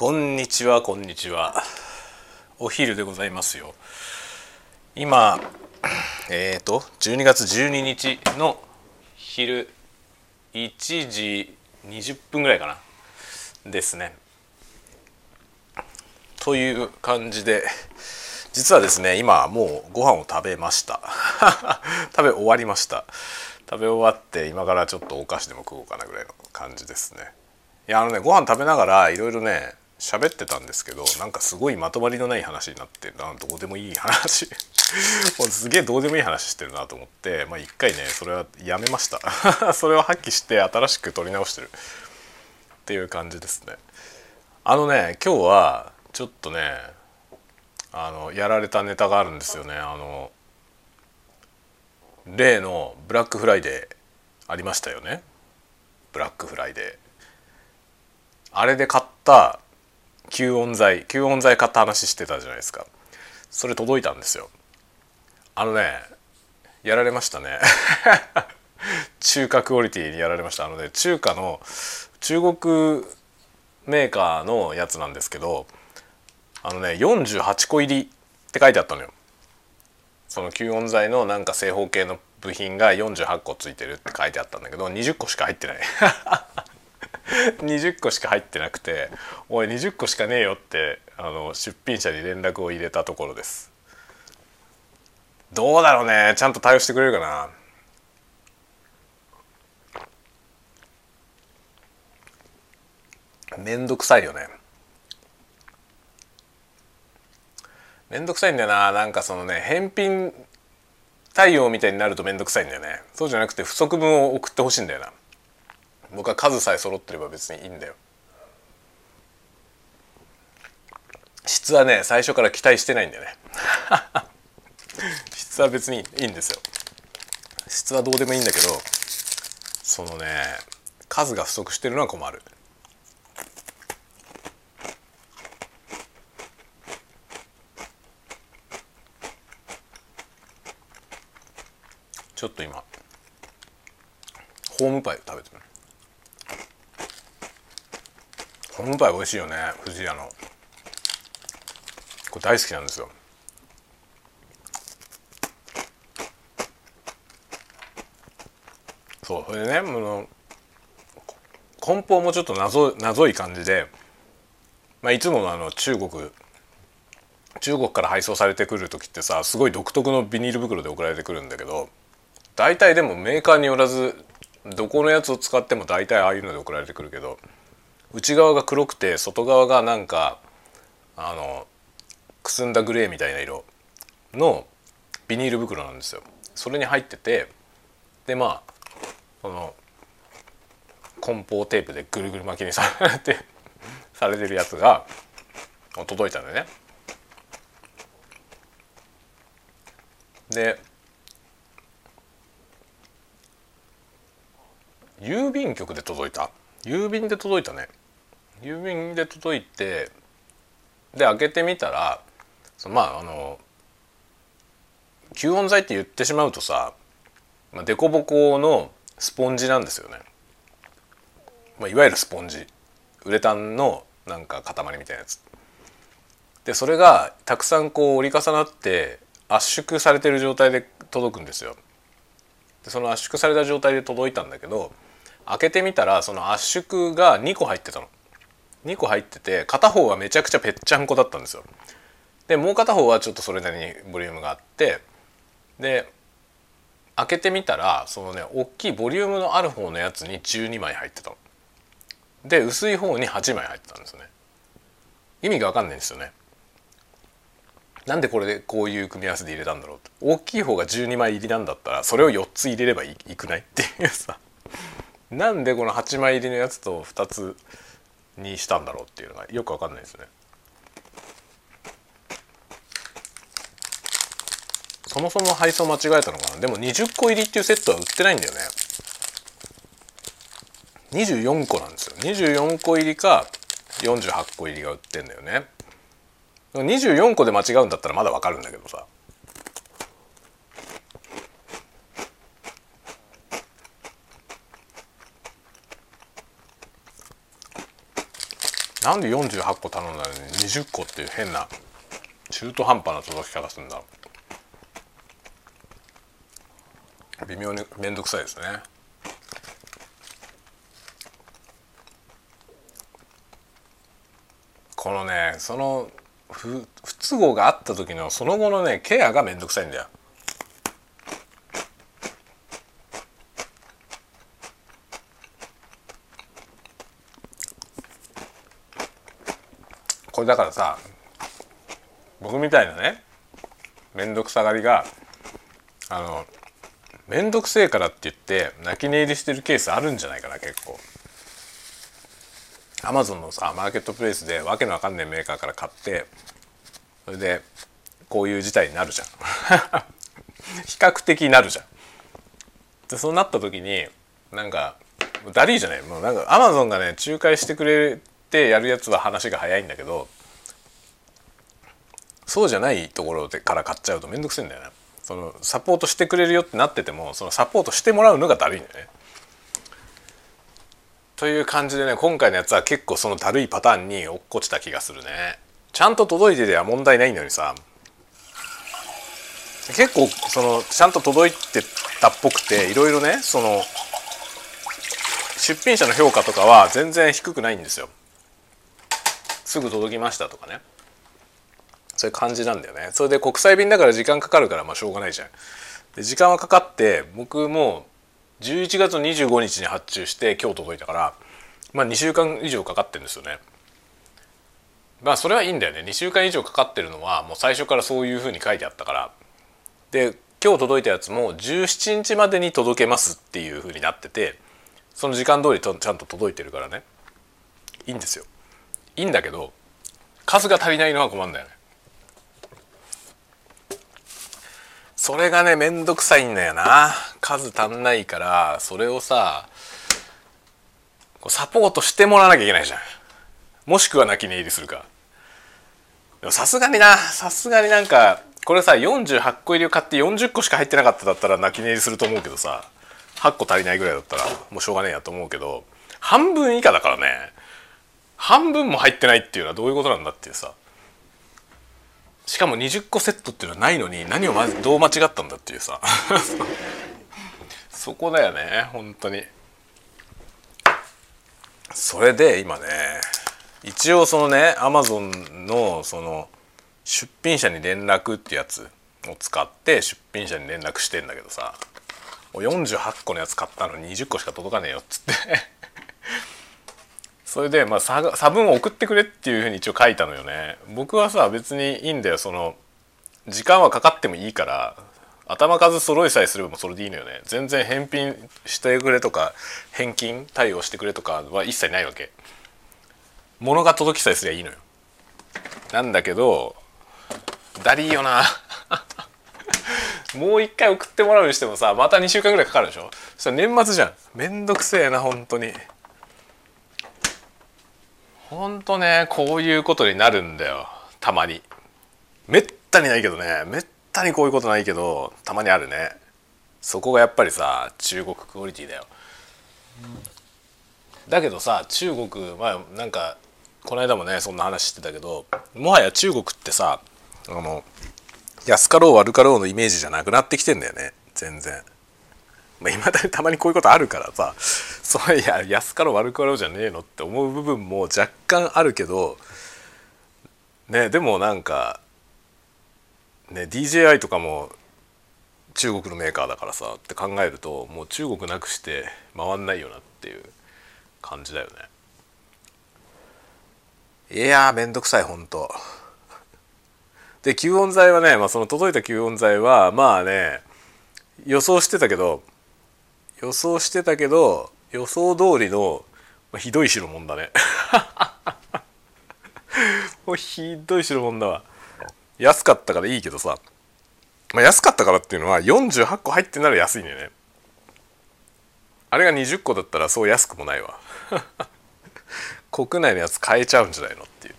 こんにちはこんにちは。お昼でございますよ。今えっ、ー、と12月12日の昼1時20分ぐらいかな。ですね。という感じで実はですね今もうご飯を食べました。食べ終わりました。食べ終わって今からちょっとお菓子でも食おうかなぐらいの感じですね。いやあのねご飯食べながらいろいろね喋ってたんですけどなんかすごいまとまりのない話になってなどうでもいい話。もうすげえどうでもいい話してるなと思ってまあ一回ねそれはやめました。それを発揮して新しく撮り直してる。っていう感じですね。あのね今日はちょっとねあのやられたネタがあるんですよね。あの例のブラックフライデーありましたよね。ブラックフライデーあれで買った吸音材吸音材買った話してたじゃないですか。それ届いたんですよ。あのねやられましたね。中華クオリティにやられました。あのね中華の中国メーカーのやつなんですけどあのね48個入りって書いてあったのよ。その吸音材のなんか正方形の部品が48個ついてるって書いてあったんだけど20個しか入ってない。20個しか入ってなくて「おい20個しかねえよ」ってあの出品者に連絡を入れたところです。どうだろうね。ちゃんと対応してくれるかな。めんどくさいよね。めんどくさいんだよな。なんかそのね返品対応みたいになるとめんどくさいんだよね。そうじゃなくて不足分を送ってほしいんだよな。僕は数さえ揃ってれば別にいいんだよ。質はね最初から期待してないんだよね。質は別にいいんですよ。質はどうでもいいんだけどそのね数が不足してるのは困る。ちょっと今ホームパイ食べてる。ホームパイ美味しいよね藤屋の。これ大好きなんですよ。そうそれでねの梱包もちょっと謎謎い感じで、まあ、いつものあの中国中国から配送されてくる時ってさすごい独特のビニール袋で送られてくるんだけど大体でもメーカーによらずどこのやつを使っても大体ああいうので送られてくるけど内側が黒くて外側がなんかあのくすんだグレーみたいな色のビニール袋なんですよ。それに入っててでまあこの梱包テープでぐるぐる巻きにされてされてるやつが届いたんだよね。で郵便局で届いた郵便で届いたね郵便で届いてで開けてみたらまああの吸音材って言ってしまうとさ凸凹のスポンジなんですよね、まあ、いわゆるスポンジ。ウレタンのなんか塊みたいなやつ。でそれがたくさんこう折り重なって圧縮されてる状態で届くんですよ。でその圧縮された状態で届いたんだけど開けてみたらその圧縮が2個入ってたの。2個入ってて片方はめちゃくちゃぺっちゃんこだったんですよ。でもう片方はちょっとそれなりにボリュームがあってで開けてみたらそのね大きいボリュームのある方のやつに12枚入ってたの。で薄い方に8枚入ってたんですね。意味が分かんないんですよね。なんでこれでこういう組み合わせで入れたんだろうと大きい方が12枚入りなんだったらそれを4つ入れればいいくないっていうさ。なんでこの8枚入りのやつと2つにしたんだろうっていうのがよく分かんないですね。そもそも配送間違えたのかな？でも20個入りっていうセットは売ってないんだよね。24個なんですよ。24個入りか48個入りが売ってんだよね。24個で間違うんだったらまだわかるんだけどさ。なんで48個頼んだのに20個っていう変な中途半端な届き方するんだろう。微妙に面倒くさいですね。このねその不不都合があった時のその後のねケアが面倒くさいんだよ。これだからさ僕みたいなね面倒くさがりがあの面倒くせえからって言って泣き寝入りしてるケースあるんじゃないかな結構。アマゾンのさマーケットプレイスでわけのわかんないメーカーから買ってそれでこういう事態になるじゃん。比較的なるじゃん。でそうなった時になんかダリーじゃない？もうなんかアマゾンがね仲介してくれてやるやつは話が早いんだけどそうじゃないところでから買っちゃうと面倒くせえんだよね。そのサポートしてくれるよってなっててもそのサポートしてもらうのがだるいんだよね。という感じでね今回のやつは結構そのだるいパターンに落っこちた気がするね。ちゃんと届いてては問題ないのにさ。結構そのちゃんと届いてたっぽくていろいろねその出品者の評価とかは全然低くないんですよ。すぐ届きましたとかね。そういう感じなんだよね。それで国際便だから時間かかるからまあしょうがないじゃん。で時間はかかって僕も11月25日に発注して今日届いたからまあ2週間以上かかってるんですよね。まあそれはいいんだよね。2週間以上かかってるのはもう最初からそういうふうに書いてあったから。で今日届いたやつも17日までに届けますっていうふうになっててその時間通りとちゃんと届いてるからね。いいんですよ。いいんだけど数が足りないのは困るんだよね。それがねめんどくさいんだよな。数足んないからそれをさサポートしてもらわなきゃいけないじゃん。もしくは泣き寝入りするか。でもさすがにな。さすがになんかこれさ48個入りを買って40個しか入ってなかっただったら泣き寝入りすると思うけどさ8個足りないぐらいだったらもうしょうがねえやと思うけど半分以下だからね。半分も入ってないっていうのはどういうことなんだっていうさ。しかも20個セットっていうのはないのに何をまずどう間違ったんだっていうさ。そこだよね本当に。それで今ね一応そのねアマゾンのその出品者に連絡ってやつを使って出品者に連絡してんだけどさ48個のやつ買ったのに20個しか届かねえよっつって。それでまあ差差分を送ってくれっていうふうに一応書いたのよね。僕はさ別にいいんだよ。その時間はかかってもいいから頭数揃えさえすればそれでいいのよね。全然返品してくれとか返金対応してくれとかは一切ないわけ。物が届きさえすりゃいいのよ。なんだけどだりーよな。もう一回送ってもらうにしてもさまた2週間ぐらいかかるでしょ。そしたら年末じゃん。めんどくせえな本当に。ほんとねこういうことになるんだよ。たまに。めったにないけどね。めったにこういうことないけどたまにあるね。そこがやっぱりさ中国クオリティだよ、だけどさ中国まあなんかこの間もねそんな話してたけどもはや中国ってさあの安かろう悪かろうのイメージじゃなくなってきてんだよね。全然。まあ、未だにたまにこういうことあるからさそういや安かろう悪かろうじゃねえのって思う部分も若干あるけどねでもなんかね DJI とかも中国のメーカーだからさって考えるともう中国なくして回んないよなっていう感じだよね。いやーめんどくさいほんと。で吸音材はね、まあ、その届いた吸音材はまあね予想してたけど予想してたけど予想通りのまひどい代物だね。もうひどい代物だわ。安かったからいいけどさ、まあ、安かったからっていうのは48個入ってなら安いねね。あれが20個だったらそう安くもないわ。国内のやつ買えちゃうんじゃないのっていう。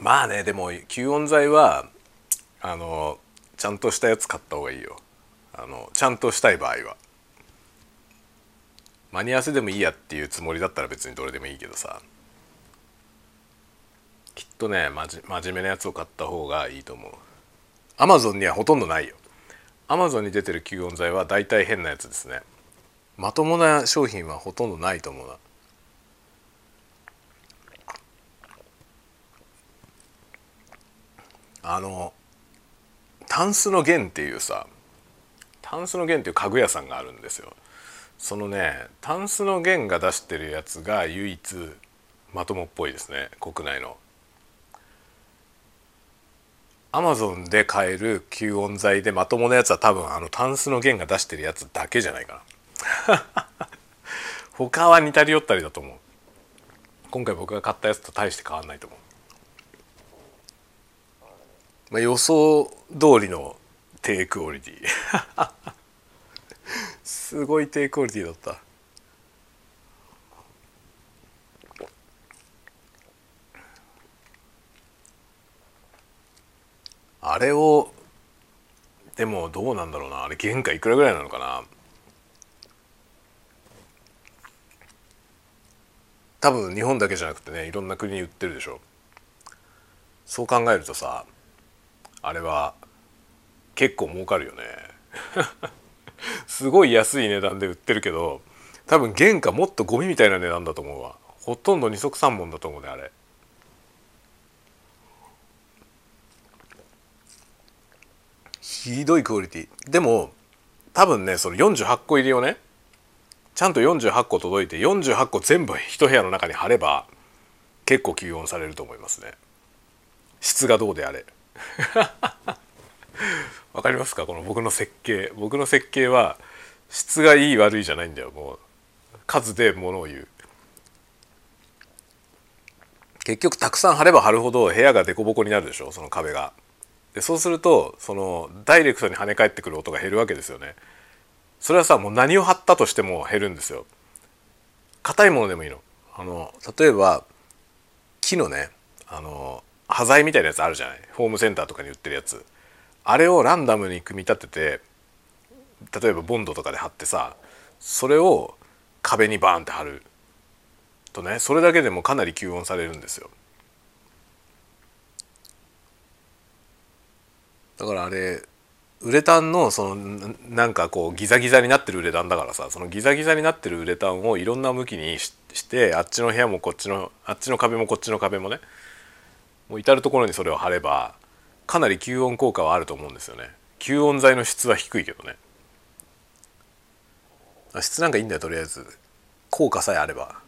まあねでも吸音材はあのちゃんとしたやつ買った方がいいよ。あのちゃんとしたい場合は。間に合わせでもいいやっていうつもりだったら別にどれでもいいけどさ。きっとね真面目なやつを買った方がいいと思う。アマゾンにはほとんどないよ。アマゾンに出てる吸音材は大体変なやつですね。まともな商品はほとんどないと思うな。あのタンスの弦っていうさタンスの弦っていう家具屋さんがあるんですよ。そのねタンスの弦が出してるやつが唯一まともっぽいですね国内の。アマゾンで買える吸音材でまともなやつは多分あのタンスの弦が出してるやつだけじゃないかな。他は似たり寄ったりだと思う。今回僕が買ったやつと大して変わんないと思う。まあ、予想通りの低クオリティ。すごい低クオリティだった。あれをでもどうなんだろうな。あれ原価いくらぐらいなのかな。多分日本だけじゃなくてねいろんな国に売ってるでしょ。そう考えるとさあれは結構儲かるよね。すごい安い値段で売ってるけど多分原価もっとゴミみたいな値段だと思うわ。ほとんど二足三本だと思うねあれ。ひどいクオリティ。でも多分ねその48個入りをねちゃんと48個届いて48個全部一部屋の中に貼れば結構吸音されると思いますね。質がどうであれ。わかりますか？この僕の設計。僕の設計は質がいい悪いじゃないんだよ。もう数でものを言う。結局たくさん貼れば貼るほど部屋が凸凹になるでしょ？その壁が。でそうするとそのダイレクトに跳ね返ってくる音が減るわけですよね。それはさもう何を貼ったとしても減るんですよ。硬いものでもいいの。あの例えば木のねあの端材みたいなやつあるじゃない？ホームセンターとかに売ってるやつ。あれをランダムに組み立てて例えばボンドとかで貼ってさそれを壁にバーンって貼るとねそれだけでもかなり吸音されるんですよ。だからあれウレタンのそのなんかこうギザギザになってるウレタンだからさそのギザギザになってるウレタンをいろんな向きにしてあっちの部屋もこっちのあっちの壁もこっちの壁もねもう至る所にそれを貼ればかなり吸音効果はあると思うんですよね。吸音材の質は低いけどね。質なんかいいんだよとりあえず。効果さえあれば。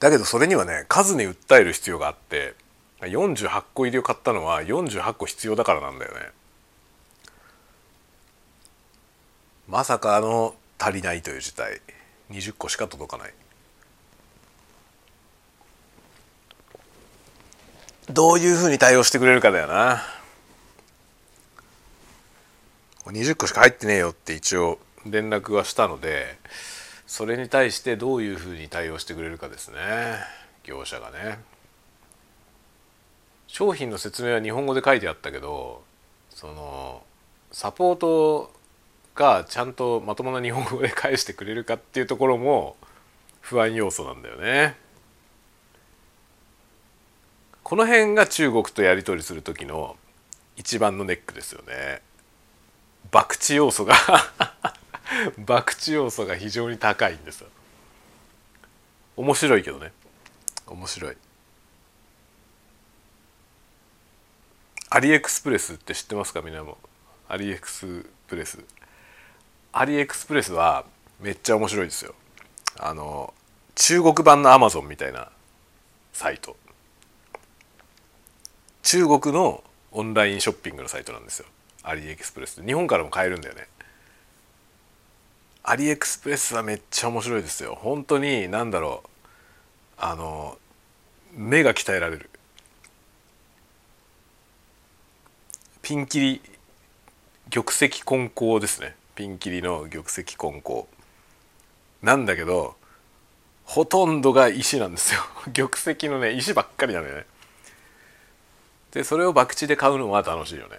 だけどそれにはね数に訴える必要があって48個入りを買ったのは48個必要だからなんだよね。まさかあの足りないという事態。20個しか届かない。どういうふうに対応してくれるかだよな。20個しか入ってねえよって一応連絡はしたのでそれに対してどういうふうに対応してくれるかですね。業者がね。商品の説明は日本語で書いてあったけどそのサポートがちゃんとまともな日本語で返してくれるかっていうところも不安要素なんだよね。この辺が中国とやり取りする時の一番のネックですよね。博打要素が 博打要素が非常に高いんですよ。面白いけどね面白い。アリエクスプレスって知ってますか？みんなもアリエクスプレスアリエクスプレスはめっちゃ面白いですよあの中国版のアマゾンみたいなサイト中国のオンラインショッピングのサイトなんですよ。アリエクスプレス日本からも買えるんだよね。アリエクスプレスはめっちゃ面白いですよ。本当に何だろう。あの目が鍛えられる。ピンキリ玉石混交ですね。ピンキリの玉石混交。なんだけどほとんどが石なんですよ。玉石のね石ばっかりなのよね。でそれを博打で買うのは楽しいよね。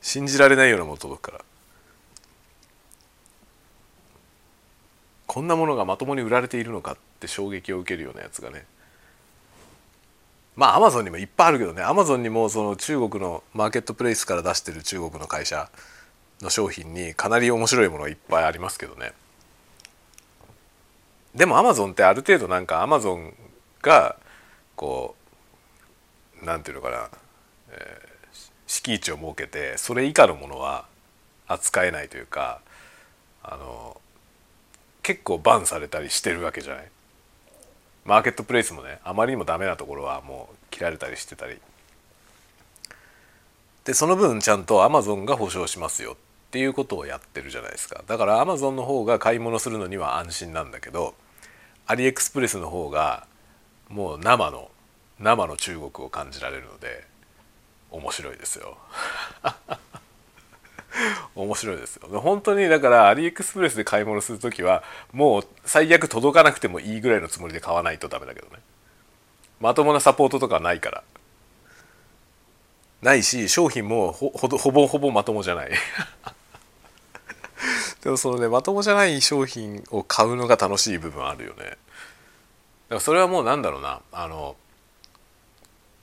信じられないようなもの届くから。こんなものがまともに売られているのかって衝撃を受けるようなやつがね。まあアマゾンにもいっぱいあるけどね。アマゾンにもその中国のマーケットプレイスから出してる中国の会社の商品にかなり面白いものがいっぱいありますけどね。でもアマゾンってある程度なんかアマゾンがこううなんていうのかな、えー、敷地を設けてそれ以下のものは扱えないというかあの結構バンされたりしてるわけじゃない？マーケットプレイスもねあまりにもダメなところはもう切られたりしてたり。でその分ちゃんとアマゾンが保証しますよ。っていうことをやってるじゃないですか。だからアマゾンの方が買い物するのには安心なんだけどアリエクスプレスの方がもう生の生の中国を感じられるので面白いですよ。面白いですよ。本当にだからアリエクスプレスで買い物する時はもう最悪届かなくてもいいぐらいのつもりで買わないとダメだけどね。まともなサポートとかないから。ないし商品もほほほぼほぼまともじゃない。でもそのねまともじゃない商品を買うのが楽しい部分あるよね。だからそれはもうなんだろうな。あの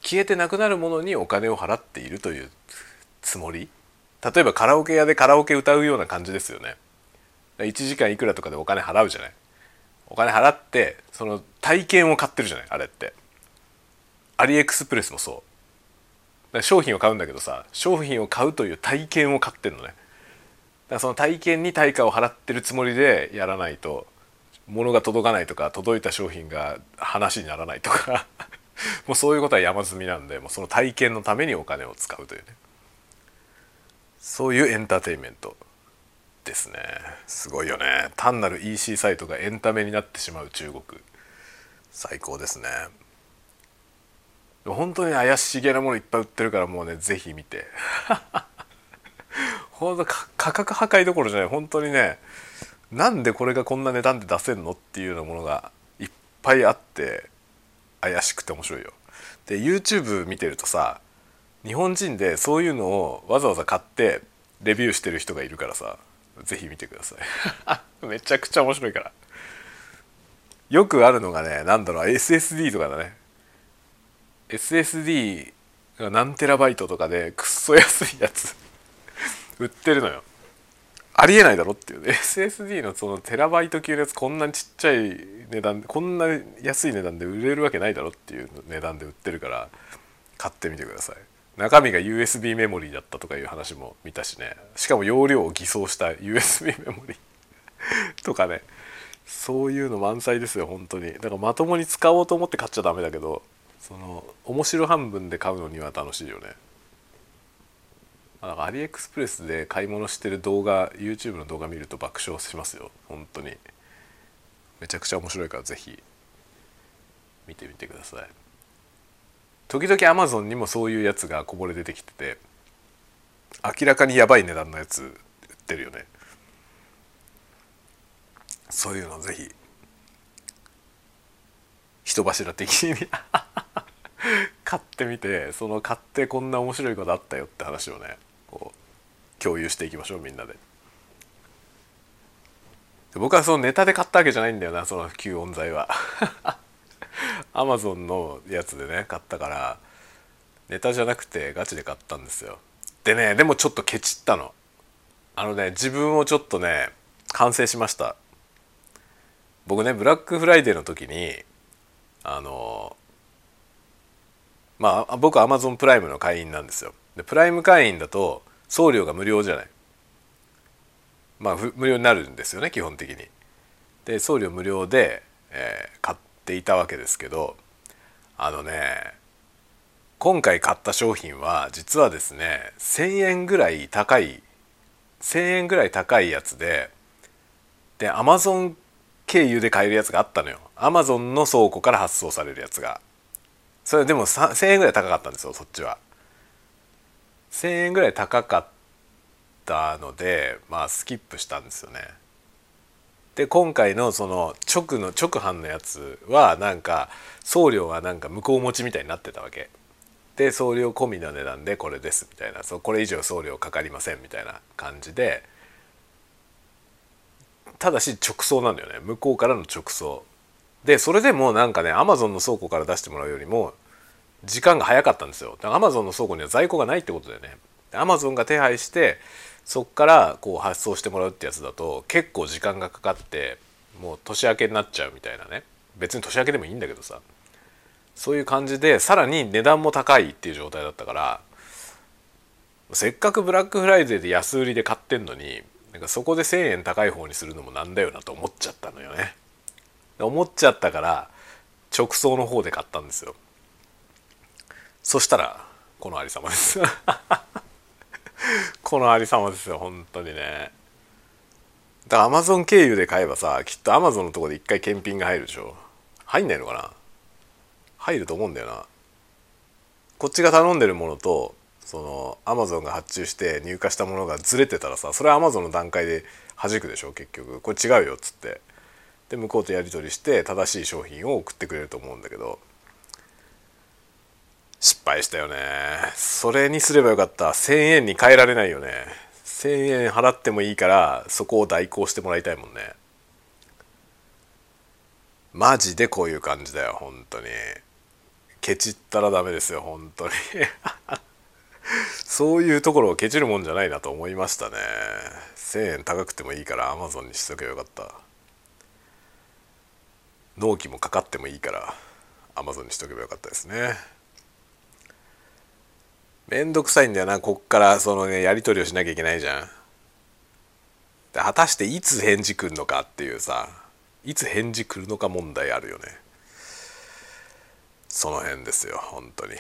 消えてなくなるものにお金を払っているというつもり？例えばカラオケ屋でカラオケ歌うような感じですよね。1時間いくらとかでお金払うじゃない？お金払ってその体験を買ってるじゃない？あれって。アリエクスプレスもそう。商品を買うんだけどさ商品を買うという体験を買ってるのね。だからその体験に対価を払ってるつもりでやらないと物が届かないとか届いた商品が話にならないとか。もうそういうことは山積みなんでもうその体験のためにお金を使うというね。そういうエンターテインメントですね。すごいよね。単なる EC サイトがエンタメになってしまう中国。最高ですね。本当に怪しげなものいっぱい売ってるからもうね是非見て。本当価格破壊どころじゃない。本当にねなんでこれがこんな値段で出せるのっていうようなものがいっぱいあって。怪しくて面白いよ。で YouTube 見てるとさ日本人でそういうのをわざわざ買ってレビューしてる人がいるからさ是非見てください。めちゃくちゃ面白いから。よくあるのがね何だろう SSD とかだね。SSD が何テラバイトとかでくっそ安いやつ 売ってるのよ。ありえないだろっていう、ね、SSD のそのテラバイト級のやつこんなにちっちゃい値段こんな安い値段で売れるわけないだろっていう値段で売ってるから買ってみてください。中身が USB メモリーだったとかいう話も見たしね。しかも容量を偽装した USB メモリーとかね。そういうの満載ですよ本当に。だからまともに使おうと思って買っちゃダメだけどその面白半分で買うのには楽しいよね。だかアリエクスプレスで買い物してる動画 YouTube の動画見ると爆笑しますよ本当に。めちゃくちゃ面白いから是非見てみてください時々 Amazon にもそういうやつがこぼれ出てきてて明らかにやばい値段のやつ売ってるよねそういうのぜひ人柱的に 買ってみてその買ってこんな面白いことあったよって話をねこう共有していきましょうみんなで。僕はそのネタで買ったわけじゃないんだよなその吸音材は。アマゾンのやつでね買ったからネタじゃなくてガチで買ったんですよ。でねでもちょっとケチったの。あのね自分をちょっとね完成しました。僕ねブラックフライデーの時にあのまあ僕アマゾンプライムの会員なんですよ。でプライム会員だと送料が無料じゃない。まあ無料になるんですよね基本的に。で送料無料で、えー、買っていたわけですけどあのね今回買った商品は実はですね1,000円ぐらい高い1,000円ぐらい高いやつででアマゾン経由で買えるやつがあったのよ。アマゾンの倉庫から発送されるやつが。それでも1,000円ぐらい高かったんですよそっちは。1,000円ぐらい高かったのでまあスキップしたんですよね。で今回のその直の直販のやつはなんか送料はなんか向こう持ちみたいになってたわけ。で送料込みの値段でこれですみたいな。そうこれ以上送料かかりませんみたいな感じで。ただし直送なんだよね。向こうからの直送。でそれでもなんかねアマゾンの倉庫から出してもらうよりも時間が早かったんですよ。だからアマゾンの倉庫には在庫がないってことだよね。アマゾンが手配してそっからこう発送してもらうってやつだと結構時間がかかってもう年明けになっちゃうみたいなね別に年明けでもいいんだけどさそういう感じでさらに値段も高いっていう状態だったからせっかくブラックフライデーで安売りで買ってんのになんかそこで1,000円高い方にするのもなんだよなと思っちゃったのよね。思っちゃったから直送の方で買ったんですよ。そしたらこのありさまですこのありさまですよ本当にね。だからアマゾン経由で買えばさきっとアマゾンのとこで一回検品が入るでしょ。入んないのかな？入ると思うんだよな。こっちが頼んでるものとそのアマゾンが発注して入荷したものがずれてたらさそれはアマゾンの段階で弾くでしょ結局。これ違うよっつって。で向こうとやり取りして正しい商品を送ってくれると思うんだけど。失敗したよね。それにすればよかった。1,000円に変えられないよね。1,000円払ってもいいからそこを代行してもらいたいもんね。マジでこういう感じだよ本当に。ケチったらダメですよ本当に。そういうところをケチるもんじゃないなと思いましたね。1,000円高くてもいいからアマゾンにしとけばよかった。納期もかかってもいいからアマゾンにしとけばよかったですね。めんどくさいんだよなこっからそのねやり取りをしなきゃいけないじゃん。果たしていつ返事来るのかっていうさいつ返事来るのか問題あるよね。その辺ですよ本当に。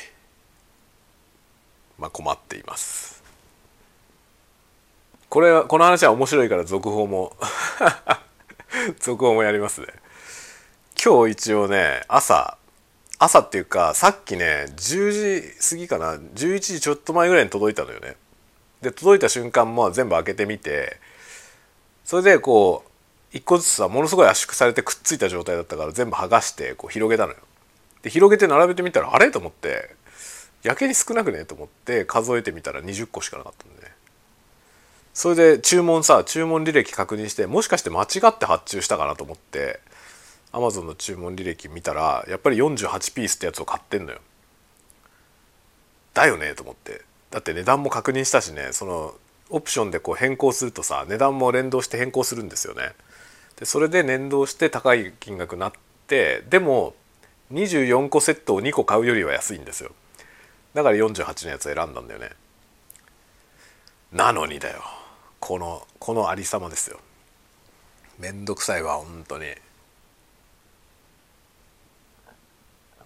まあ困っています。これはこの話は面白いから続報も 続報もやりますね。今日一応ね朝朝っていうかさっきね10時過ぎかな。11時ちょっと前ぐらいに届いたのよね。で届いた瞬間も全部開けてみてそれでこう一個ずつさものすごい圧縮されてくっついた状態だったから全部剥がしてこう広げたのよ。で広げて並べてみたらあれ？と思ってやけに少なくね？と思って数えてみたら20個しかなかったんでね。それで注文さ注文履歴確認してもしかして間違って発注したかな？と思ってアマゾンの注文履歴見たらやっぱり48ピースってやつを買ってんのよ。だよねと思って。だって値段も確認したしねそのオプションでこう変更するとさ値段も連動して変更するんですよね。でそれで連動して高い金額になってでも24個セットを2個買うよりは安いんですよ。だから48のやつ選んだんだよね。なのにだよ。このこのありさまですよ。めんどくさいわ本当に。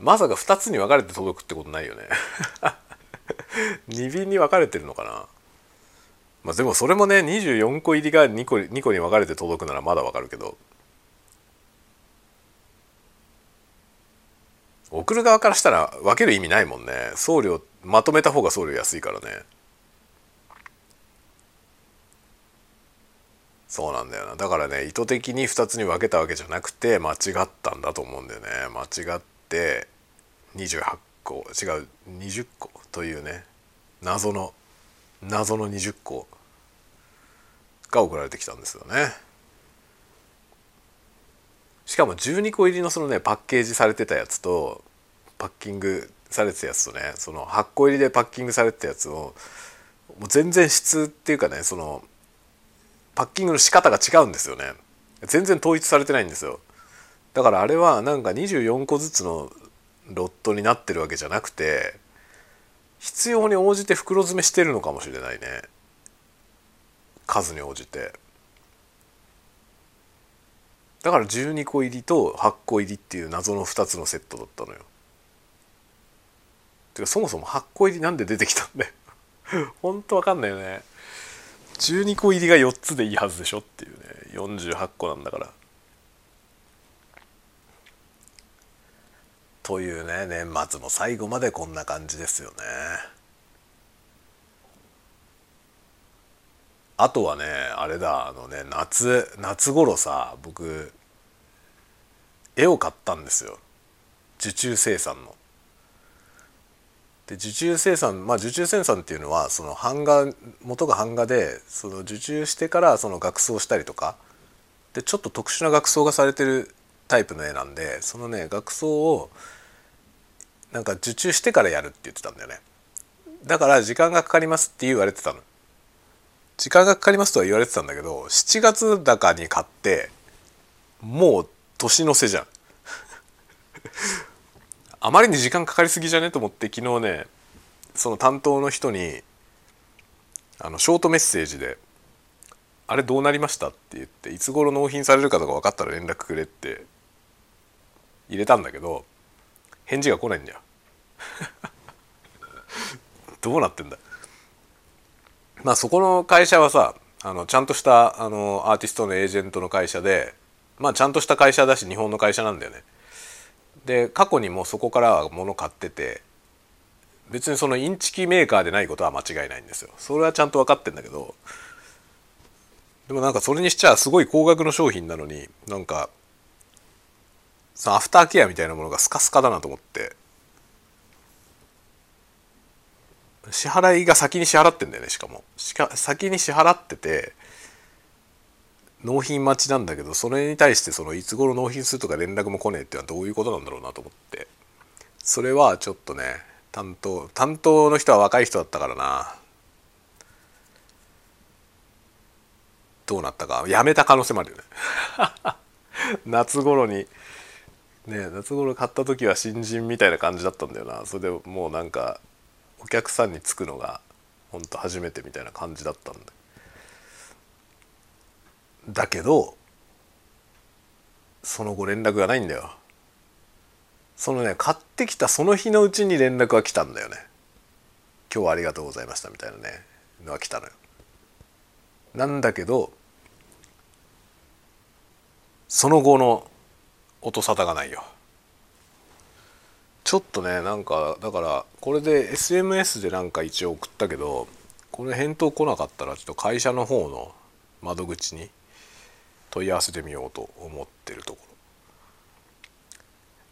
まさか2つに分かれて届くってことないよね。2便に分かれてるのかな。まあでもそれもね24個入りが2個 ,2 個に分かれて届くならまだ分かるけど。送る側からしたら分ける意味ないもんね。送料まとめた方が送料安いからね。そうなんだよな。だからね意図的に2つに分けたわけじゃなくて間違ったんだと思うんだよね。間違って28個違う20個というね謎の謎の20個が送られてきたんですよね。しかも12個入りのそのねパッケージされてたやつとパッキングされてたやつとねその8個入りでパッキングされてたやつをもう全然質っていうかねそのパッキングの仕方が違うんですよね。全然統一されてないんですよ。だからあれはなんか24個ずつのロットになってるわけじゃなくて必要に応じて袋詰めしてるのかもしれないね。数に応じて。だから12個入りと8個入りっていう謎の2つのセットだったのよ。てかそもそも8個入りなんで出てきたんだよ。ほんとわかんないよね。12個入りが4つでいいはずでしょっていうね。48個なんだから。というね年末も最後までこんな感じですよねあとはねあれだあのね夏夏頃さ僕絵を買ったんですよ受注生産の。で受注生産まあ受注生産っていうのはその版画元が版画でその受注してからその額装したりとかでちょっと特殊な額装がされてるタイプの絵なんでそのね額装をなんか受注してからやるって言ってたんだよねだから時間がかかりますって言われてたの時間がかかりますとは言われてたんだけど7月高に買ってもう年の瀬じゃん あまりに時間かかりすぎじゃねと思って昨日ねその担当の人にあのショートメッセージで「あれどうなりました?」って言っていつ頃納品されるかとか分かったら連絡くれって入れたんだけど返事が来ないんだよ。どうなってんだまあそこの会社はさあのちゃんとしたあのアーティストのエージェントの会社でまあちゃんとした会社だし日本の会社なんだよね。で過去にもそこからは物買ってて別にそのインチキメーカーでないことは間違いないんですよ。それはちゃんと分かってんだけどでもなんかそれにしちゃすごい高額の商品なのになんかそのアフターケアみたいなものがスカスカだなと思って。支払いが先に支払ってんだよねしかも。しか先に支払ってて納品待ちなんだけどそれに対してそのいつ頃納品するとか連絡も来ねえっていうのはどういうことなんだろうなと思って。それはちょっとね担当担当の人は若い人だったからな。どうなったかやめた可能性もあるよね。夏頃にね夏頃買った時は新人みたいな感じだったんだよな。それでもうなんかお客さんに着くのがほんと初めてみたいな感じだったんでだけどその後連絡がないんだよ。そのね買ってきたその日のうちに連絡が来たんだよね。今日はありがとうございましたみたいなねのが来たのよ。なんだけどその後の音沙汰がないよ。ちょっとねなんかだからこれで SMS でなんか一応送ったけどこれ返答来なかったらちょっと会社の方の窓口に問い合わせてみようと思ってるところ。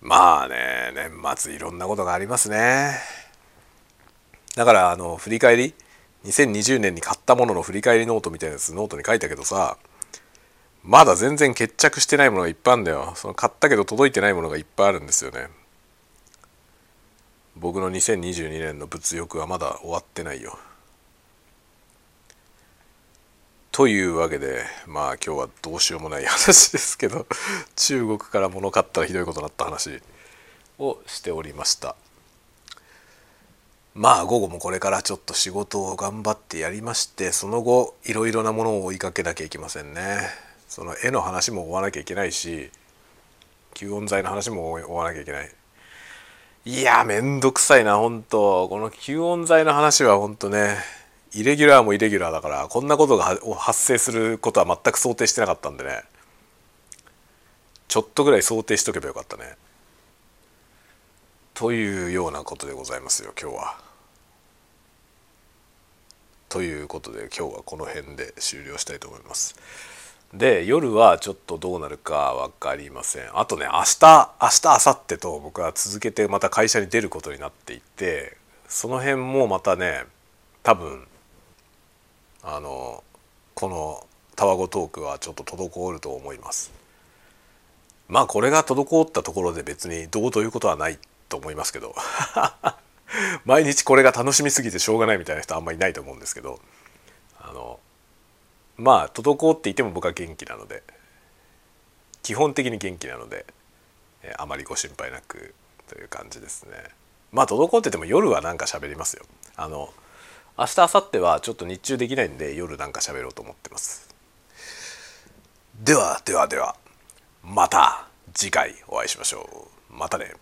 まあね年末いろんなことがありますね。だからあの振り返り？2020年に買ったものの振り返りノートみたいなやつノートに書いたけどさまだ全然決着してないものがいっぱいあるんだよ。その買ったけど届いてないものがいっぱいあるんですよね。僕の2022年の物欲はまだ終わってないよ。というわけでまあ今日はどうしようもない話ですけど 中国から物買ったらひどいことになった話をしておりました。まあ午後もこれからちょっと仕事を頑張ってやりましてその後いろいろなものを追いかけなきゃいけませんね。その絵の話も追わなきゃいけないし吸音材の話も追わなきゃいけないいやめんどくさいな本当この吸音材の話は本当ねイレギュラーもイレギュラーだからこんなことが発生することは全く想定してなかったんでねちょっとぐらい想定しとけばよかったねというようなことでございますよ今日は。ということで今日はこの辺で終了したいと思います。で夜はちょっとどうなるか分かりません。あとね明日明日明後日と僕は続けてまた会社に出ることになっていてその辺もまたね多分あのこのタワゴトークはちょっと滞ると思います。まあこれが滞ったところで別にどうということはないと思いますけど。毎日これが楽しみすぎてしょうがないみたいな人あんまりいないと思うんですけど。あのまあ滞っていても僕は元気なので。基本的に元気なので、えあまりご心配なくという感じですね。まあ滞ってても夜はなんか喋りますよ。あの明日明後日はちょっと日中できないんで夜なんか喋ろうと思ってます。ではではではまた次回お会いしましょう。またね。